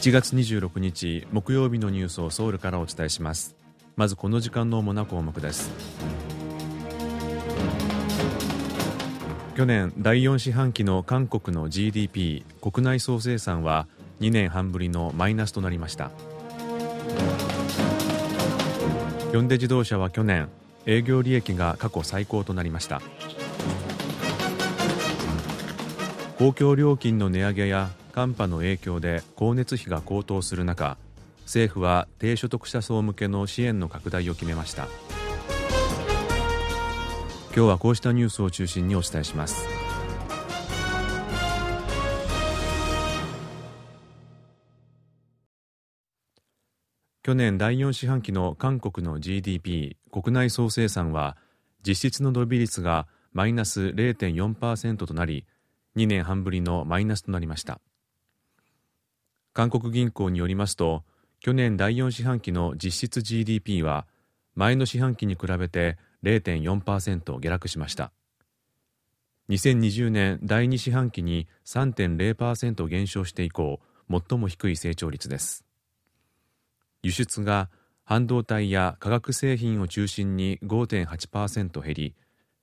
1月26日木曜日のニュースをソウルからお伝えします。まずこの時間の主な項目です。去年第4四半期の韓国の GDP 国内総生産は2年半ぶりのマイナスとなりました。ヒョンデ自動車は去年営業利益が過去最高となりました。公共料金の値上げや寒波の影響で光熱費が高騰する中政府は低所得者層向けの支援の拡大を決めました。今日はこうしたニュースを中心にお伝えします。去年第4四半期の韓国の GDP 国内総生産は実質の伸び率がマイナス0.4%となり2年半ぶりのマイナスとなりました。韓国銀行によりますと去年第4四半期の実質 GDP は前の四半期に比べて0.4%下落しました。2020年第2四半期に3.0%減少して以降最も低い成長率です。輸出が半導体や化学製品を中心に5.8%減り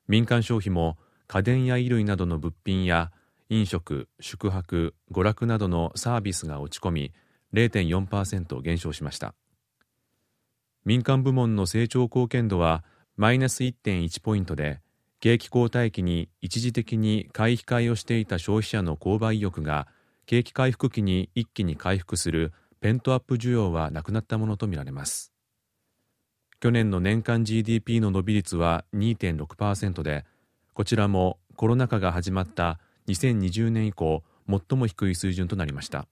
民間消費も家電や衣類などの物品や飲食宿泊娯楽などのサービスが落ち込み0.4%減少しました。民間部門の成長貢献度はマイナス1.1ポイントで景気後退期に一時的に買い控えをしていた消費者の購買意欲が景気回復期に一気に回復するペントアップ需要はなくなったものとみられます。去年の年間 GDP の伸び率は2.6%でこちらもコロナ禍が始まった2020年以降最も低い水準となりました。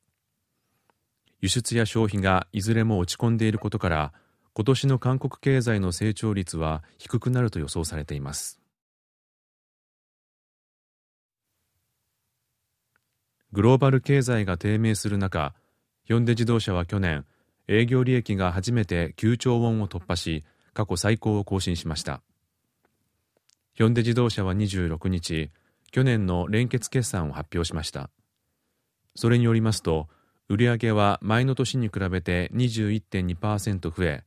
輸出や消費がいずれも落ち込んでいることから今年の韓国経済の成長率は低くなると予想されています。グローバル経済が低迷する中ヒョンデ自動車は去年営業利益が初めて9兆ウォンを突破し過去最高を更新しました。ヒョンデ自動車は26日去年の連結決算を発表しました。それによりますと売上は前の年に比べて21.2%増え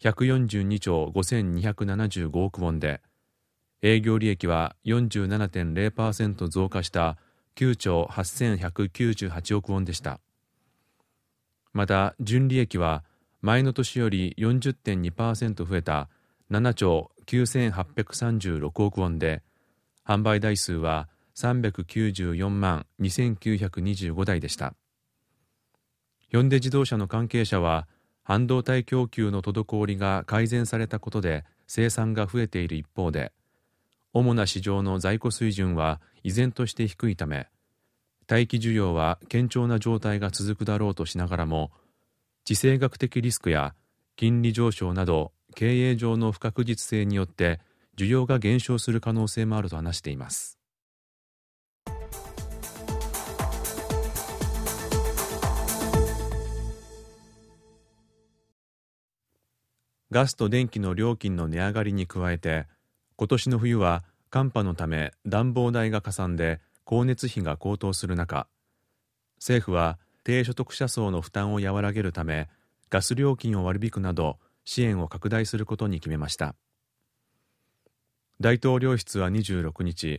142兆5275億ウォンで営業利益は47.0%増加した9兆8198億ウォンでした。また純利益は前の年より40.2%増えた7兆9836億ウォンで販売台数は394万2925台でした。ヒョンデ自動車の関係者は半導体供給の滞りが改善されたことで生産が増えている一方で主な市場の在庫水準は依然として低いため待機需要は堅調な状態が続くだろうとしながらも地政学的リスクや金利上昇など経営上の不確実性によって需要が減少する可能性もあると話しています。ガスと電気の料金の値上がりに加えて今年の冬は寒波のため暖房代がかさんで光熱費が高騰する中政府は低所得者層の負担を和らげるためガス料金を割り引くなど支援を拡大することに決めました。大統領室は26日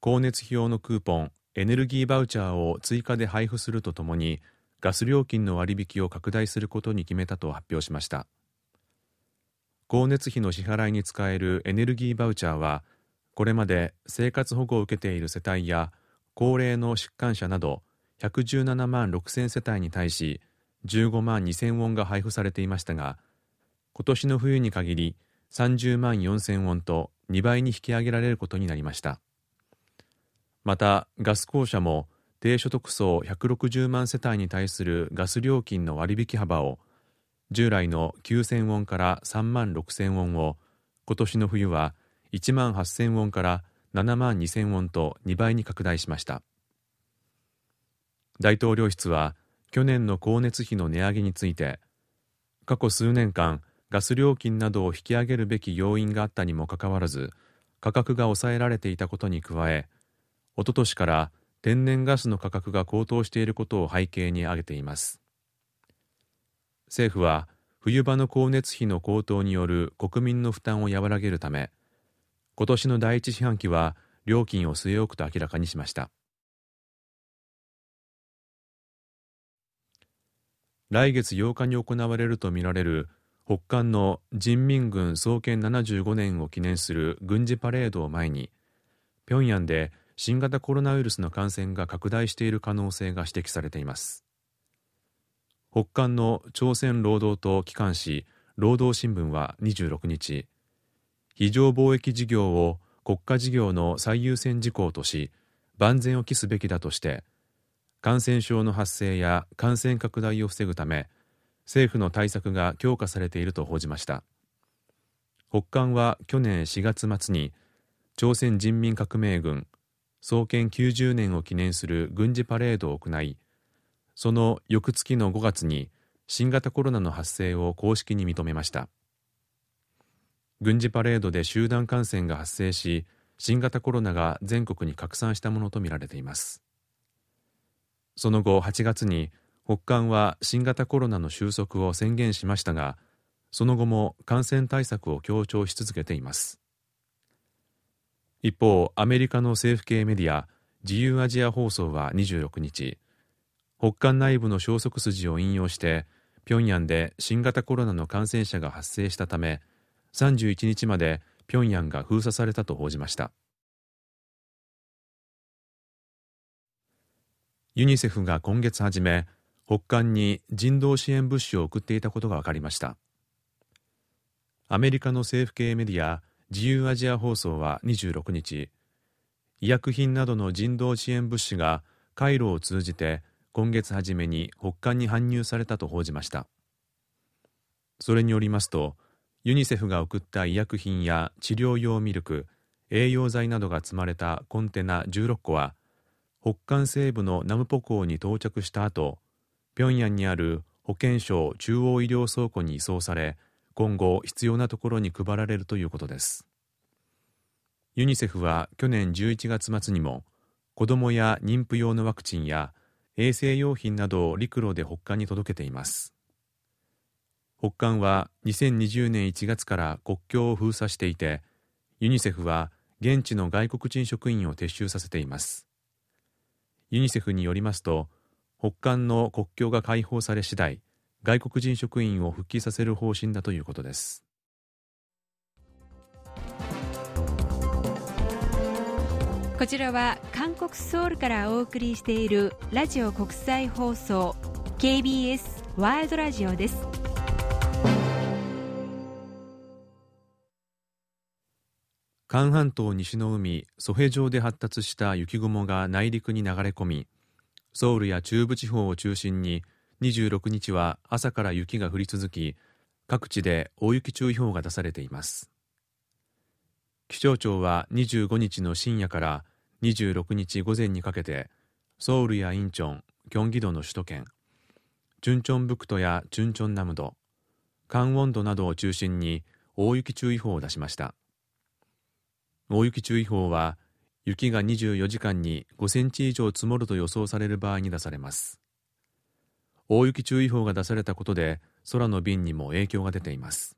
光熱費用のクーポンエネルギーバウチャーを追加で配布するとともにガス料金の割引を拡大することに決めたと発表しました。光熱費の支払いに使えるエネルギーバウチャーはこれまで生活保護を受けている世帯や高齢の疾患者など117万6000世帯に対し15万2000ウォンが配布されていましたが今年の冬に限り30万4000ウォンと2倍に引き上げられることになりました。またガス公社も低所得層160万世帯に対するガス料金の割引幅を従来の9000ウォンから3万6000ウォンを今年の冬は1万8000ウォンから7万2000ウォンと2倍に拡大しました。大統領室は去年の光熱費の値上げについて過去数年間ガス料金などを引き上げるべき要因があったにもかかわらず価格が抑えられていたことに加えおととしから天然ガスの価格が高騰していることを背景に挙げています。政府は冬場の光熱費の高騰による国民の負担を和らげるため今年の第一四半期は料金を据え置くと明らかにしました。来月8日に行われるとみられる北韓の人民軍創建75年を記念する軍事パレードを前に平壌で新型コロナウイルスの感染が拡大している可能性が指摘されています。北韓の朝鮮労働党機関紙労働新聞は26日非常貿易事業を国家事業の最優先事項とし万全を期すべきだとして感染症の発生や感染拡大を防ぐため政府の対策が強化されていると報じました。北韓は去年4月末に朝鮮人民革命軍創建90年を記念する軍事パレードを行いその翌月の5月に新型コロナの発生を公式に認めました。軍事パレードで集団感染が発生し新型コロナが全国に拡散したものとみられています。その後8月に北韓は新型コロナの収束を宣言しましたがその後も感染対策を強調し続けています。一方アメリカの政府系メディア自由アジア放送は26日北韓内部の消息筋を引用して平壌で新型コロナの感染者が発生したため31日まで平壌が封鎖されたと報じました。ユニセフが今月初め北韓に人道支援物資を送っていたことが分かりました。アメリカの政府系メディア自由アジア放送は26日医薬品などの人道支援物資が回路を通じて今月初めに北韓に搬入されたと報じました。それによりますとユニセフが送った医薬品や治療用ミルク栄養剤などが積まれたコンテナ16個は北韓西部のナムポ港に到着した後平壌にある保健省中央医療倉庫に移送され今後必要なところに配られるということです。ユニセフは去年11月末にも子どもや妊婦用のワクチンや衛生用品などを陸路で北韓に届けています。北韓は2020年1月から国境を封鎖していてユニセフは現地の外国人職員を撤収させています。ユニセフによりますと北韓の国境が開放され次第外国人職員を復帰させる方針だということです。こちらは韓国ソウルからお送りしているラジオ国際放送 KBS ワールドラジオです。韓半島西の海ソヘ上で発達した雪雲が内陸に流れ込みソウルや中部地方を中心に26日は朝から雪が降り続き各地で大雪注意報が出されています。気象庁は25日の深夜から26日午前にかけてソウルやインチョン、キョンギ道の首都圏チュンチョンブクトやチュンチョンナムドカンウォンドなどを中心に大雪注意報を出しました。大雪注意報は雪が24時間に5センチ以上積もると予想される場合に出されます。大雪注意報が出されたことで空の便にも影響が出ています。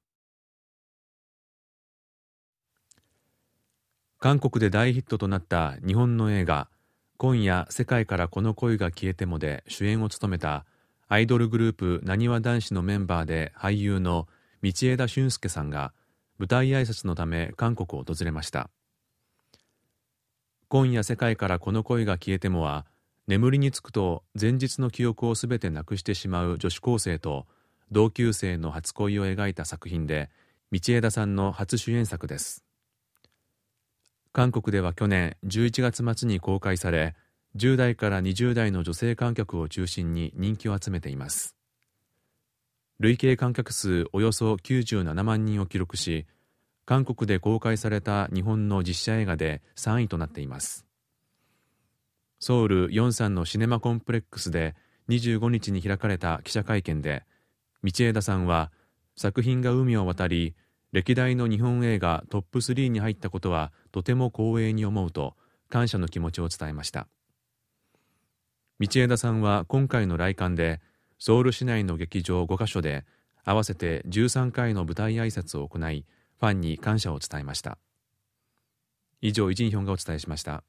韓国で大ヒットとなった日本の映画「今夜世界からこの恋が消えても」で主演を務めたアイドルグループなにわ男子のメンバーで俳優の道枝駿佑さんが舞台挨拶のため韓国を訪れました。今夜世界からこの恋が消えてもは眠りにつくと前日の記憶をすべてなくしてしまう女子高生と同級生の初恋を描いた作品で道枝さんの初主演作です。韓国では去年11月末に公開され10代から20代の女性観客を中心に人気を集めています。累計観客数およそ97万人を記録し韓国で公開された日本の実写映画で3位となっています。ソウル・ヨンサンのシネマコンプレックスで25日に開かれた記者会見で道枝さんは作品が海を渡り歴代の日本映画トップ3に入ったことはとても光栄に思うと感謝の気持ちを伝えました。道枝さんは今回の来館でソウル市内の劇場5カ所で合わせて13回の舞台挨拶を行いファンに感謝を伝えました。以上イジンヒョンがお伝えしました。